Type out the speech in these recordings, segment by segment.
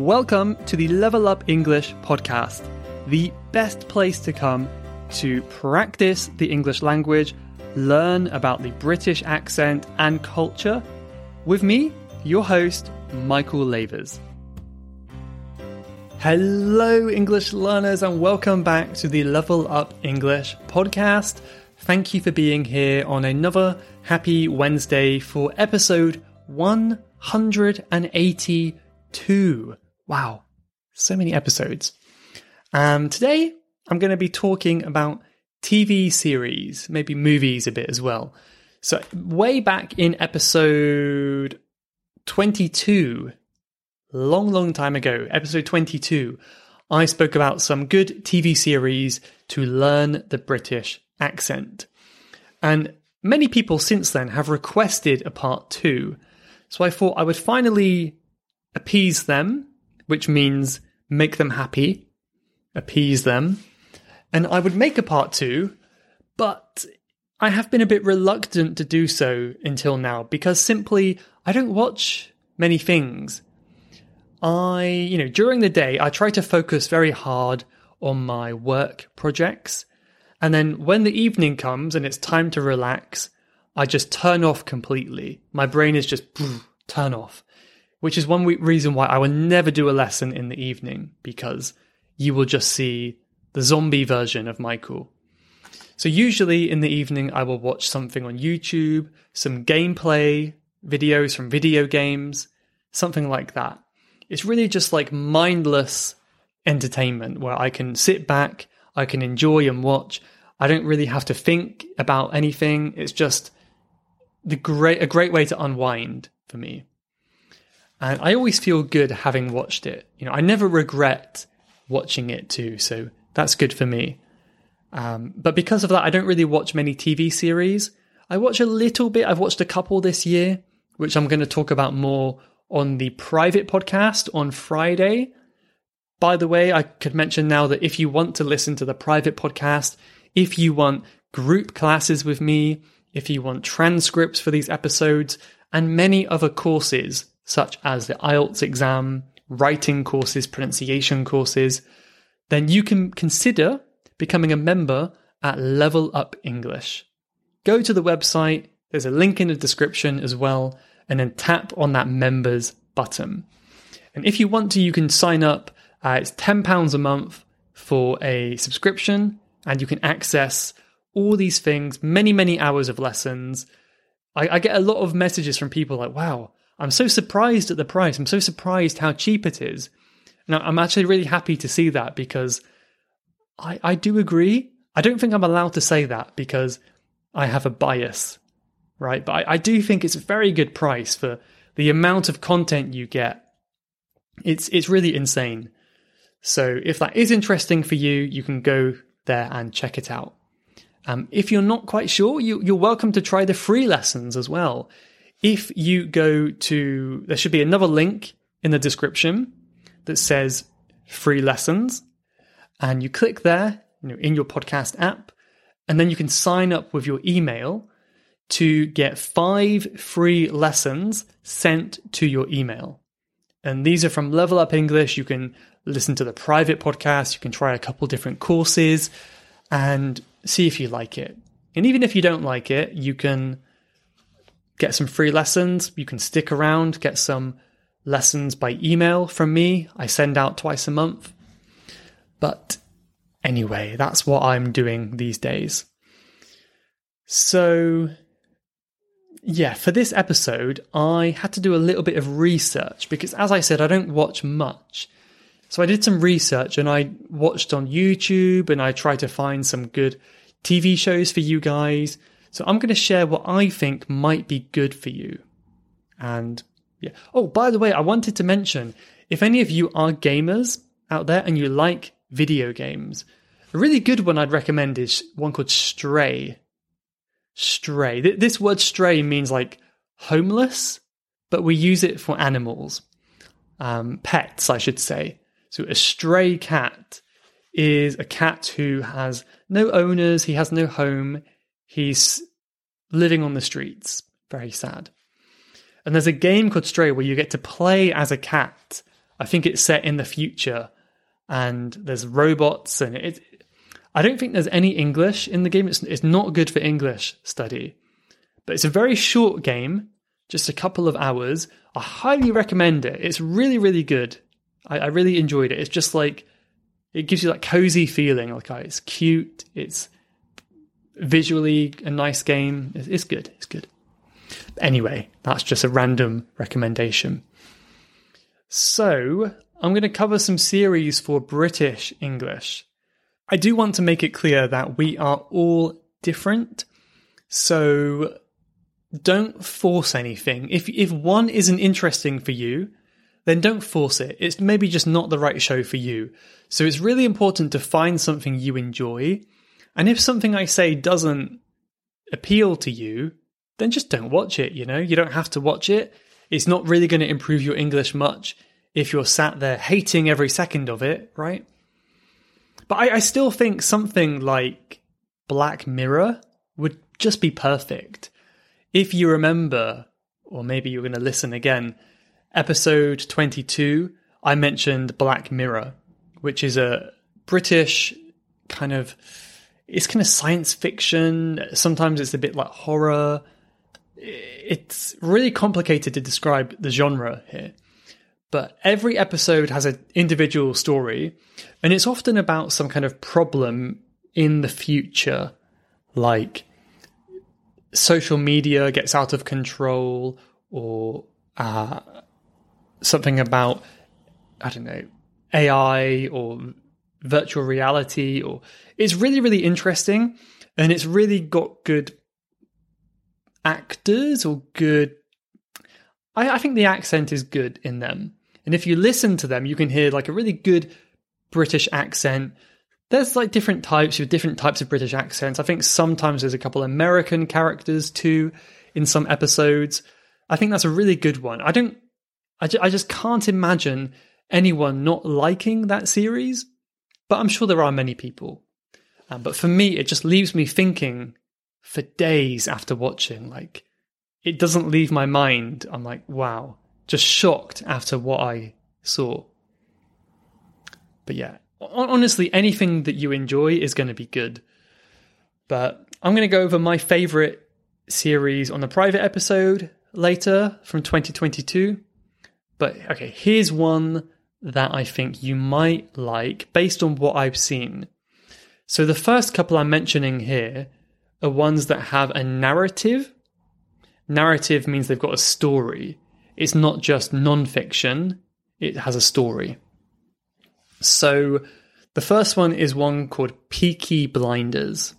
Welcome to the Level Up English podcast, the best place to come to practice the English language, learn about the British accent and culture, with me, your host, Michael Lavers. Hello, English learners, and welcome back to the Level Up English podcast. Thank you for being here on another happy Wednesday for episode 182. Wow, so many episodes. Um, today, I'm going to be talking about TV series, maybe movies a bit as well. So, way back in episode 22, long, long time ago, episode 22, I spoke about some good TV series to learn the British accent. And many people since then have requested a part two. So I thought I would finally appease them, which means make them happy, appease them. And I would make a part two, but I have been a bit reluctant to do so until now because simply I don't watch many things. I, you know, during the day, I try to focus very hard on my work projects. And then when the evening comes and it's time to relax, I just turn off completely. My brain is just turn off, which is one reason why I will never do a lesson in the evening because you will just see the zombie version of Michael. So usually in the evening, I will watch something on YouTube, some gameplay videos from video games, something like that. It's really just like mindless entertainment where I can sit back, I can enjoy and watch. I don't really have to think about anything. It's just the great a great way to unwind for me. And I always feel good having watched it. You know, I never regret watching it too, so that's good for me. Um, but because of that, I don't really watch many TV series. I watch a little bit. I've watched a couple this year, which I'm going to talk about more on the private podcast on Friday. By the way, I could mention now that if you want to listen to the private podcast, if you want group classes with me, if you want transcripts for these episodes, and many other courses, such as the IELTS exam, writing courses, pronunciation courses, then you can consider becoming a member at Level Up English. Go to the website, there's a link in the description as well, and then tap on that members button. And if you want to, you can sign up. Uh, it's £10 a month for a subscription, and you can access all these things, many, many hours of lessons. I, I get a lot of messages from people like, wow, I'm so surprised at the price. I'm so surprised how cheap it is. And I'm actually really happy to see that because I, I do agree. I don't think I'm allowed to say that because I have a bias, right? But I, I do think it's a very good price for the amount of content you get. It's it's really insane. So if that is interesting for you, you can go there and check it out. Um, if you're not quite sure, you, you're welcome to try the free lessons as well. If you go to, there should be another link in the description that says free lessons, and you click there, you know, in your podcast app, and then you can sign up with your email to get five free lessons sent to your email. And these are from Level Up English. You can listen to the private podcast, you can try a couple different courses and see if you like it. And even if you don't like it, you can get some free lessons. You can stick around, get some lessons by email from me. I send out twice a month. But anyway, that's what I'm doing these days. So, yeah, for this episode, I had to do a little bit of research because, as I said, I don't watch much. So I did some research and I watched on YouTube and I tried to find some good TV shows for you guys. So I'm going to share what I think might be good for you. And yeah. Oh, by the way, I wanted to mention if any of you are gamers out there and you like video games, a really good one I'd recommend is one called Stray. Stray. This word stray means like homeless, but we use it for animals, um, pets, I should say. So a stray cat is a cat who has no owners, he has no home, He's living on the streets. Very sad. And there's a game called Stray where you get to play as a cat I think it's set in the future and there's robots and it. I don't think there's any English in the game. It's it's not good for English study, but it's a very short game, just a couple of hours. I highly recommend it. It's really really good. I, I really enjoyed it. It's just like it gives you that cozy feeling. Like oh, it's cute. It's visually a nice game. It's, it's good. It's good. Anyway, that's just a random recommendation. So, I'm going to cover some series for British English. I do want to make it clear that we are all different. So, don't force anything. If if one isn't interesting for you, then don't force it. It's maybe just not the right show for you. So it's really important to find something you enjoy. And if something I say doesn't appeal to you, then just don't watch it, you know? You don't have to watch it. It's not really going to improve your English much if you're sat there hating every second of it, right? But I, I still think something like Black Mirror would just be perfect. If you remember, or maybe you're going to listen again, episode 22, I mentioned Black Mirror, which is a British kind of it's kind of science fiction. Sometimes it's a bit like horror. It's really complicated to describe the genre here. But every episode has an individual story, and it's often about some kind of problem in the future, like social media gets out of control, or uh, something about, I don't know, AI or virtual reality or it's really really interesting and it's really got good actors or good I, I, think the accent is good in them. And if you listen to them you can hear like a really good british accent. There's like different types with different types of british accents. I think sometimes there's a couple american characters too in some episodes. I think that's a really good one. I don't I, ju- I just can't imagine anyone not liking that series but I'm sure there are many people. Um, but for me, it just leaves me thinking for days after watching. Like, it doesn't leave my mind. I'm like, wow, just shocked after what I saw. But yeah, honestly, anything that you enjoy is going to be good. But I'm going to go over my favorite series on the private episode later from 2022. But okay, here's one that I think you might like based on what I've seen. So the first couple I'm mentioning here are ones that have a narrative. Narrative means they've got a story. It's not just non-fiction, it has a story. So the first one is one called Peaky Blinders.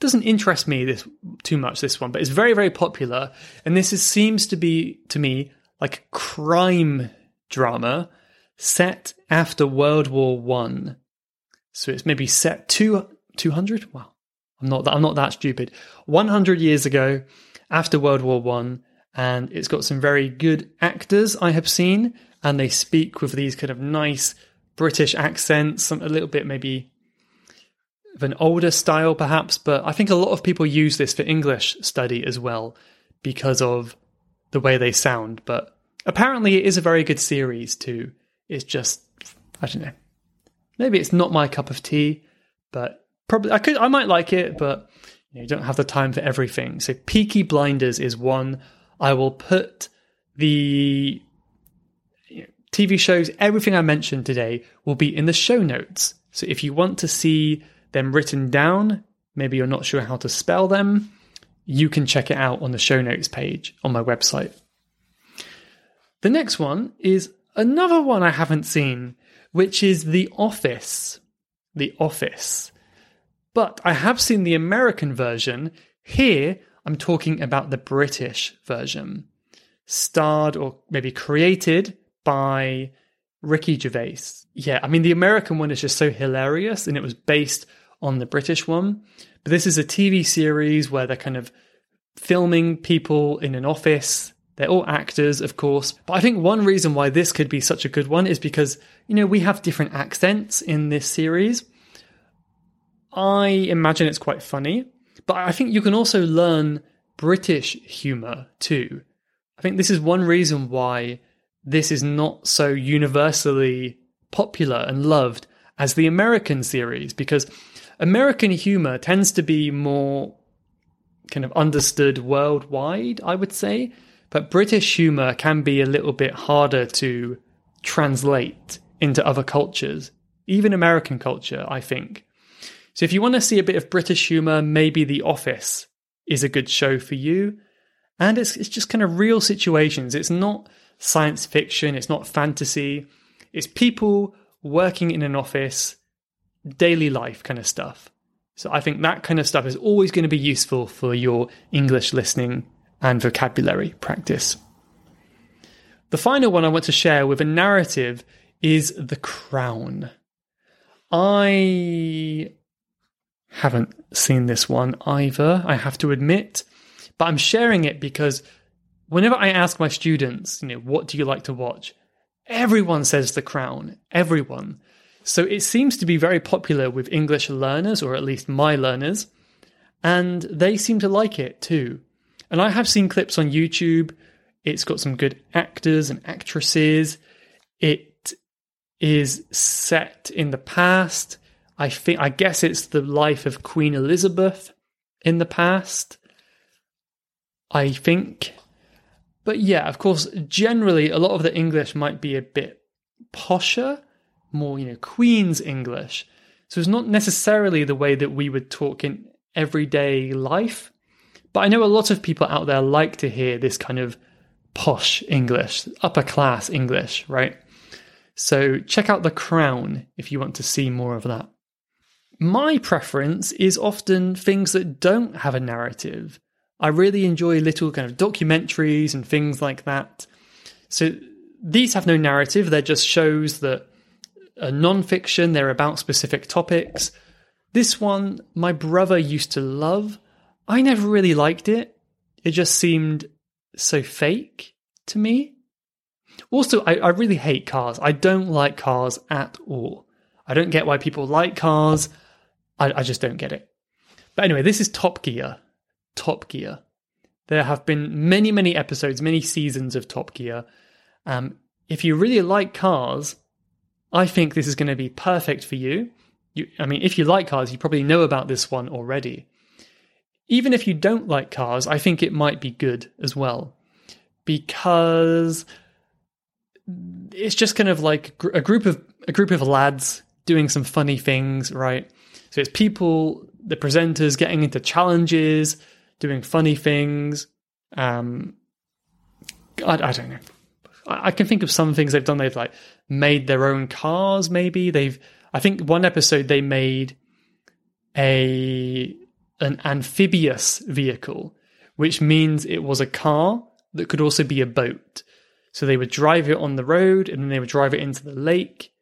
Doesn't interest me this too much this one, but it's very very popular and this is, seems to be to me like a crime drama set after World War One. So it's maybe set two two hundred. Wow, I'm not that I'm not that stupid. One hundred years ago, after World War One, and it's got some very good actors I have seen, and they speak with these kind of nice British accents, some a little bit maybe of an older style perhaps, but I think a lot of people use this for English study as well because of the way they sound. But apparently, it is a very good series too is just I don't know. Maybe it's not my cup of tea, but probably I could I might like it, but you, know, you don't have the time for everything. So Peaky Blinders is one. I will put the TV shows, everything I mentioned today will be in the show notes. So if you want to see them written down, maybe you're not sure how to spell them, you can check it out on the show notes page on my website. The next one is another one I haven't seen, which is The Office. The Office. But I have seen the American version. Here, I'm talking about the British version. Starred or maybe created by Ricky Gervais. Yeah, I mean, the American one is just so hilarious and it was based on the British one. But this is a TV series where they're kind of filming people in an office they're all actors, of course. But I think one reason why this could be such a good one is because, you know, we have different accents in this series. I imagine it's quite funny, but I think you can also learn British humour too. I think this is one reason why this is not so universally popular and loved as the American series because American humor tends to be more kind of understood worldwide, I would say. But British humor can be a little bit harder to translate into other cultures, even American culture, I think. So if you want to see a bit of British humor, maybe The Office is a good show for you. And it's, it's just kind of real situations. It's not science fiction, it's not fantasy. It's people working in an office, daily life kind of stuff. So I think that kind of stuff is always going to be useful for your English listening and vocabulary practice. The final one I want to share with a narrative is The Crown. I haven't seen this one either, I have to admit, but I'm sharing it because whenever I ask my students, you know, what do you like to watch? Everyone says The Crown. Everyone. So it seems to be very popular with English learners, or at least my learners, and they seem to like it too. And I have seen clips on YouTube. It's got some good actors and actresses. It is set in the past. I think I guess it's the life of Queen Elizabeth in the past. I think. But yeah, of course, generally a lot of the English might be a bit posher more, you know, Queen's English. So it's not necessarily the way that we would talk in everyday life. But I know a lot of people out there like to hear this kind of posh English, upper class English, right? So check out The Crown if you want to see more of that. My preference is often things that don't have a narrative. I really enjoy little kind of documentaries and things like that. So these have no narrative, they're just shows that are non-fiction, they're about specific topics. This one, my brother used to love. I never really liked it. It just seemed so fake to me. Also, I, I really hate cars. I don't like cars at all. I don't get why people like cars. I, I just don't get it. But anyway, this is Top Gear. Top Gear. There have been many, many episodes, many seasons of Top Gear. Um, if you really like cars, I think this is going to be perfect for you. you. I mean, if you like cars, you probably know about this one already. Even if you don't like cars, I think it might be good as well because it's just kind of like a group of a group of lads doing some funny things, right? So it's people, the presenters getting into challenges, doing funny things. Um, I, I don't know. I, I can think of some things they've done. They've like made their own cars. Maybe they've. I think one episode they made a an amphibious vehicle, which means it was a car that could also be a boat. So they would drive it on the road and then they would drive it into the lake.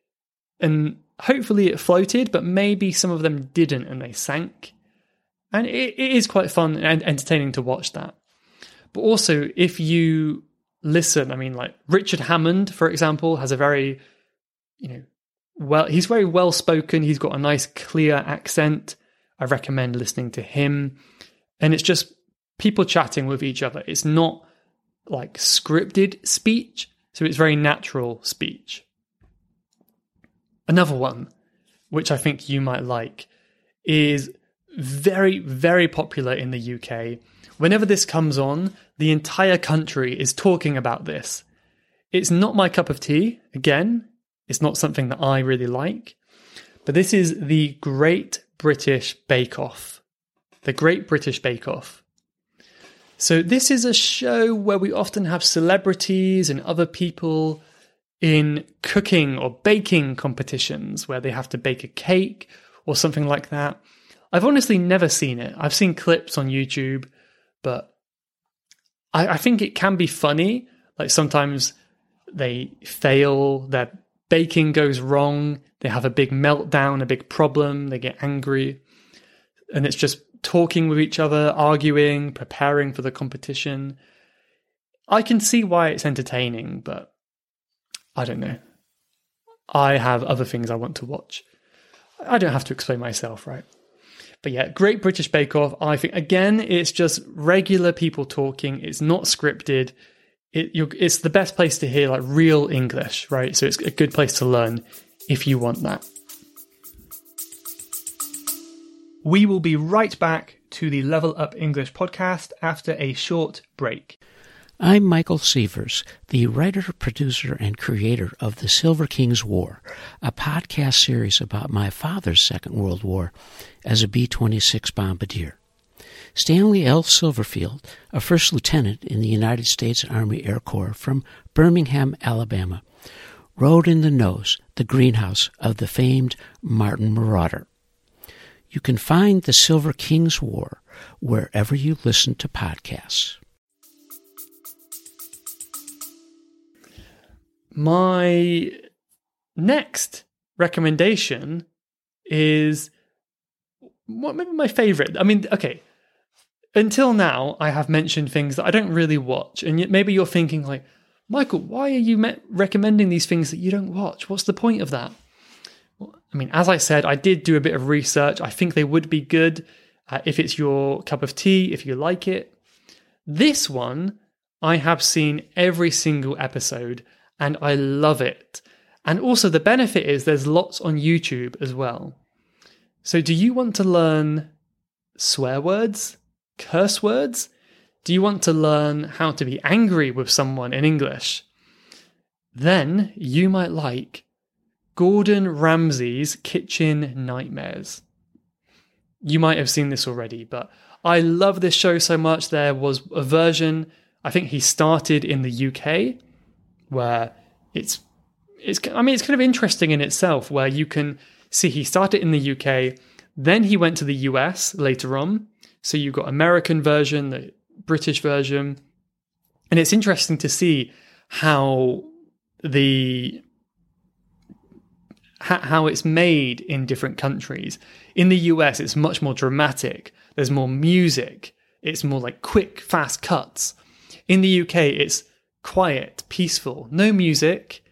And hopefully it floated, but maybe some of them didn't and they sank. And it, it is quite fun and entertaining to watch that. But also, if you listen. I mean, like Richard Hammond, for example, has a very, you know, well, he's very well spoken. He's got a nice, clear accent. I recommend listening to him. And it's just people chatting with each other. It's not like scripted speech, so it's very natural speech. Another one, which I think you might like, is very, very popular in the UK Whenever this comes on, the entire country is talking about this. It's not my cup of tea, again, it's not something that I really like, but this is the Great British Bake Off. The Great British Bake Off. So, this is a show where we often have celebrities and other people in cooking or baking competitions where they have to bake a cake or something like that. I've honestly never seen it. I've seen clips on YouTube but I, I think it can be funny. Like sometimes they fail, their baking goes wrong, they have a big meltdown, a big problem, they get angry, and it's just talking with each other, arguing, preparing for the competition. I can see why it's entertaining, but I don't know. I have other things I want to watch. I don't have to explain myself, right? But yeah, Great British Bake Off. I think again, it's just regular people talking. It's not scripted. It, it's the best place to hear like real English, right? So it's a good place to learn if you want that. We will be right back to the Level Up English podcast after a short break. I'm Michael Sievers, the writer, producer, and creator of The Silver King's War, a podcast series about my father's Second World War as a B 26 bombardier. Stanley L. Silverfield, a first lieutenant in the United States Army Air Corps from Birmingham, Alabama, rode in the nose, the greenhouse of the famed Martin Marauder. You can find The Silver King's War wherever you listen to podcasts. My next recommendation is what maybe my favorite. I mean, okay. Until now, I have mentioned things that I don't really watch, and yet maybe you're thinking like, Michael, why are you me- recommending these things that you don't watch? What's the point of that? I mean, as I said, I did do a bit of research. I think they would be good uh, if it's your cup of tea, if you like it. This one, I have seen every single episode and I love it. And also, the benefit is there's lots on YouTube as well. So, do you want to learn swear words, curse words? Do you want to learn how to be angry with someone in English? Then you might like Gordon Ramsay's Kitchen Nightmares. You might have seen this already, but I love this show so much. There was a version, I think he started in the UK, where it's it's I mean it's kind of interesting in itself where you can see he started in the UK, then he went to the US later on. So you've got American version, the British version, and it's interesting to see how the how it's made in different countries. In the US, it's much more dramatic. There's more music. It's more like quick, fast cuts. In the UK, it's quiet, peaceful, no music,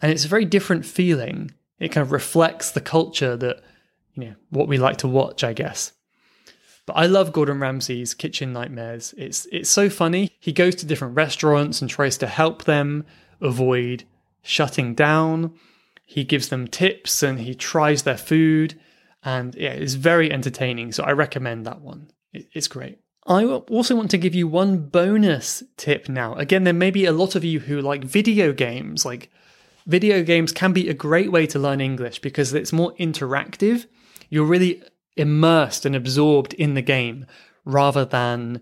and it's a very different feeling. It kind of reflects the culture that, you know, what we like to watch, I guess. But I love Gordon Ramsay's Kitchen Nightmares. It's it's so funny. He goes to different restaurants and tries to help them avoid shutting down. He gives them tips and he tries their food and yeah, it's very entertaining. So I recommend that one. It's great. I also want to give you one bonus tip now. Again, there may be a lot of you who like video games. Like, video games can be a great way to learn English because it's more interactive. You're really immersed and absorbed in the game rather than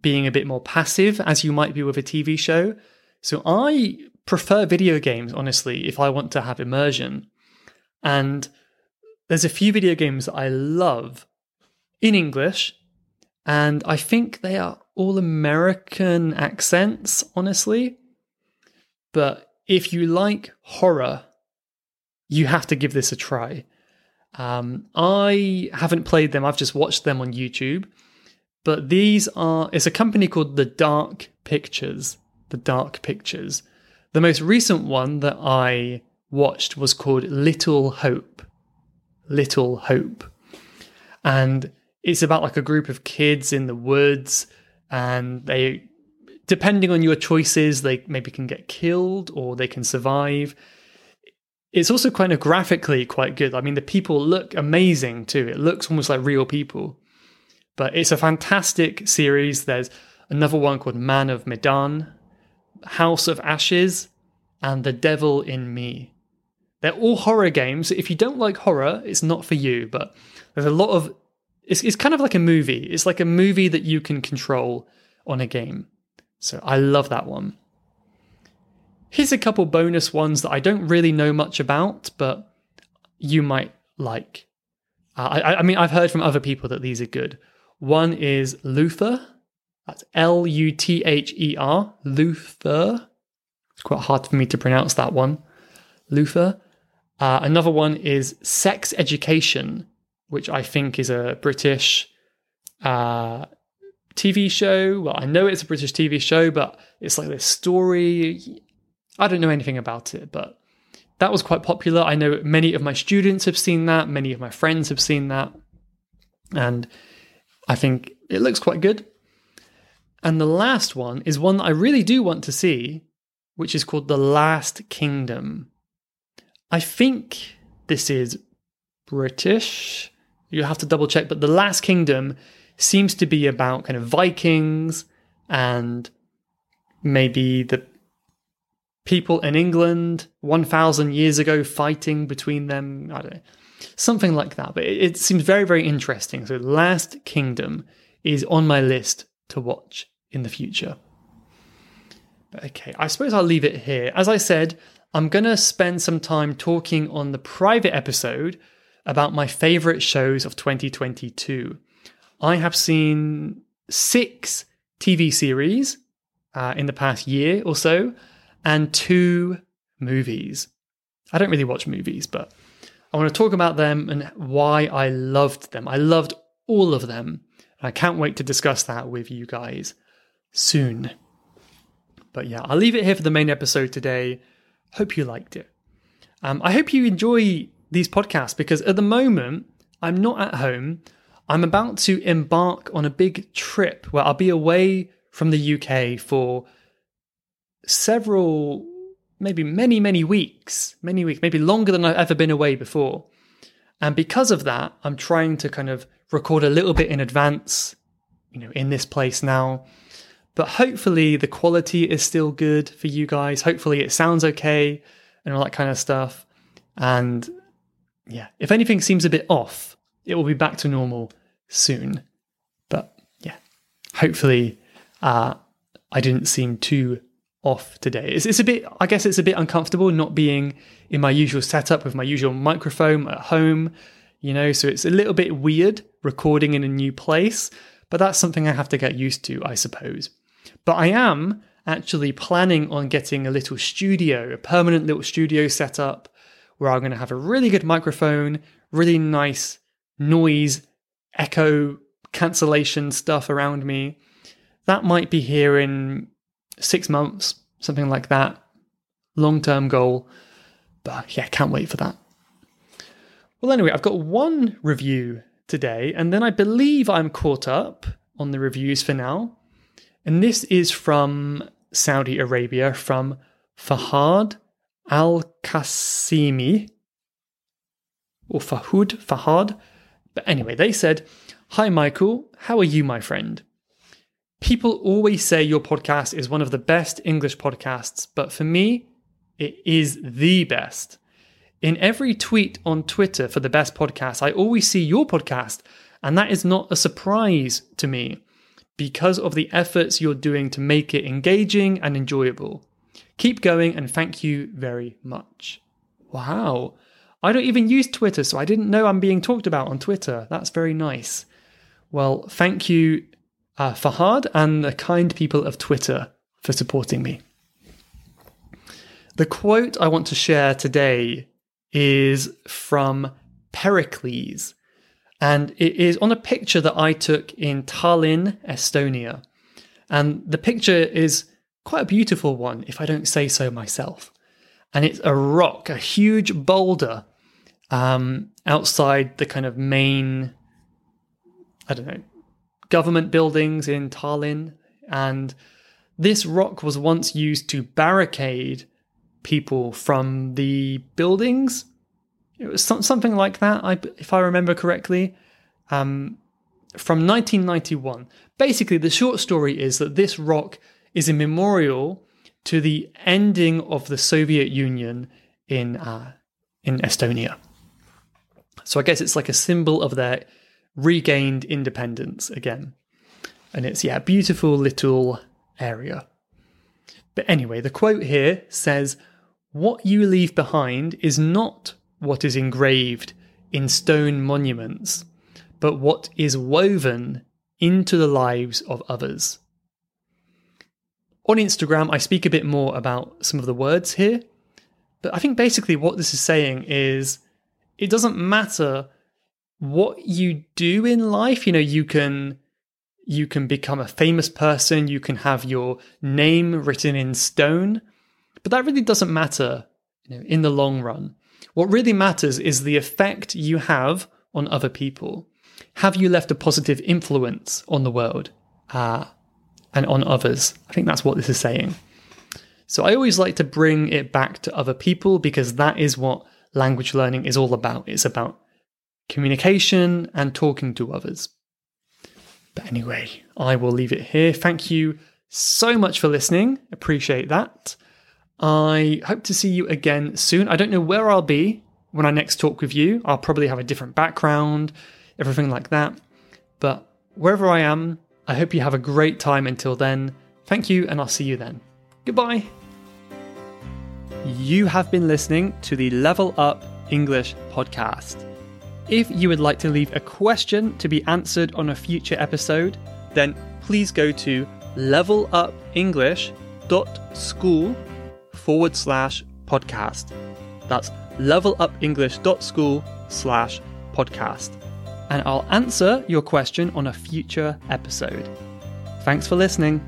being a bit more passive as you might be with a TV show. So I prefer video games, honestly, if I want to have immersion. And there's a few video games that I love in English and I think they are all American accents, honestly. But if you like horror, you have to give this a try. Um, I haven't played them, I've just watched them on YouTube. But these are, it's a company called The Dark Pictures. The Dark Pictures. The most recent one that I watched was called Little Hope. Little Hope. And it's about like a group of kids in the woods and they depending on your choices they maybe can get killed or they can survive it's also kind of graphically quite good i mean the people look amazing too it looks almost like real people but it's a fantastic series there's another one called man of medan house of ashes and the devil in me they're all horror games if you don't like horror it's not for you but there's a lot of it's, it's kind of like a movie. It's like a movie that you can control on a game. So I love that one. Here's a couple bonus ones that I don't really know much about, but you might like. Uh, I, I mean, I've heard from other people that these are good. One is Luther. That's L U T H E R. Luther. It's quite hard for me to pronounce that one. Luther. Uh, another one is Sex Education which I think is a British uh, TV show. Well, I know it's a British TV show, but it's like this story. I don't know anything about it, but that was quite popular. I know many of my students have seen that, many of my friends have seen that, and I think it looks quite good. And the last one is one that I really do want to see, which is called The Last Kingdom. I think this is British. You'll have to double check, but The Last Kingdom seems to be about kind of Vikings and maybe the people in England 1,000 years ago fighting between them. I don't know. Something like that. But it, it seems very, very interesting. So, Last Kingdom is on my list to watch in the future. Okay, I suppose I'll leave it here. As I said, I'm going to spend some time talking on the private episode about my favorite shows of 2022. I have seen six TV series uh, in the past year or so, and two movies. I don't really watch movies, but I want to talk about them and why I loved them. I loved all of them. I can't wait to discuss that with you guys soon. But yeah, I'll leave it here for the main episode today. Hope you liked it. Um, I hope you enjoy these podcasts because at the moment, I'm not at home. I'm about to embark on a big trip where I'll be away from the UK for several, maybe many, many weeks, many weeks, maybe longer than I've ever been away before. And because of that, I'm trying to kind of record a little bit in advance, you know, in this place now. But hopefully the quality is still good for you guys. Hopefully it sounds okay and all that kind of stuff. And yeah, if anything seems a bit off, it will be back to normal soon. But yeah, hopefully uh, I didn't seem too off today. It's, it's a bit, I guess it's a bit uncomfortable not being in my usual setup with my usual microphone at home, you know, so it's a little bit weird recording in a new place, but that's something I have to get used to, I suppose. But I am actually planning on getting a little studio, a permanent little studio set up where I'm going to have a really good microphone, really nice noise, echo cancellation stuff around me. That might be here in six months, something like that. Long term goal. But yeah, can't wait for that. Well, anyway, I've got one review today, and then I believe I'm caught up on the reviews for now. And this is from Saudi Arabia, from Fahad Al Qasimi, or Fahud, Fahad. But anyway, they said, Hi, Michael. How are you, my friend? People always say your podcast is one of the best English podcasts, but for me, it is the best. In every tweet on Twitter for the best podcast, I always see your podcast, and that is not a surprise to me because of the efforts you're doing to make it engaging and enjoyable. Keep going and thank you very much. Wow. I don't even use Twitter, so I didn't know I'm being talked about on Twitter. That's very nice. Well, thank you, uh, Fahad, and the kind people of Twitter for supporting me. The quote I want to share today is from Pericles, and it is on a picture that I took in Tallinn, Estonia. And the picture is quite a beautiful one, if I don't say so myself. And it's a rock, a huge boulder um, outside the kind of main, I don't know, government buildings in Tallinn. And this rock was once used to barricade people from the buildings it was something like that, if I remember correctly, um, from 1991. Basically, the short story is that this rock is a memorial to the ending of the Soviet Union in uh, in Estonia. So I guess it's like a symbol of their regained independence again. And it's yeah, beautiful little area. But anyway, the quote here says, "What you leave behind is not what is engraved in stone monuments, but what is woven into the lives of others. On Instagram, I speak a bit more about some of the words here, but I think basically what this is saying is it doesn't matter what you do in life. You know, you can you can become a famous person, you can have your name written in stone, but that really doesn't matter you know, in the long run. What really matters is the effect you have on other people. Have you left a positive influence on the world? Uh, and on others. I think that's what this is saying. So I always like to bring it back to other people because that is what language learning is all about. It's about communication and talking to others. But anyway, I will leave it here. Thank you so much for listening. Appreciate that. I hope to see you again soon. I don't know where I'll be when I next talk with you. I'll probably have a different background, everything like that. But wherever I am, I hope you have a great time until then. Thank you, and I'll see you then. Goodbye. You have been listening to the Level Up English podcast. If you would like to leave a question to be answered on a future episode, then please go to levelupenglish.school forward slash podcast. That's levelupenglish.school slash podcast. And I'll answer your question on a future episode. Thanks for listening.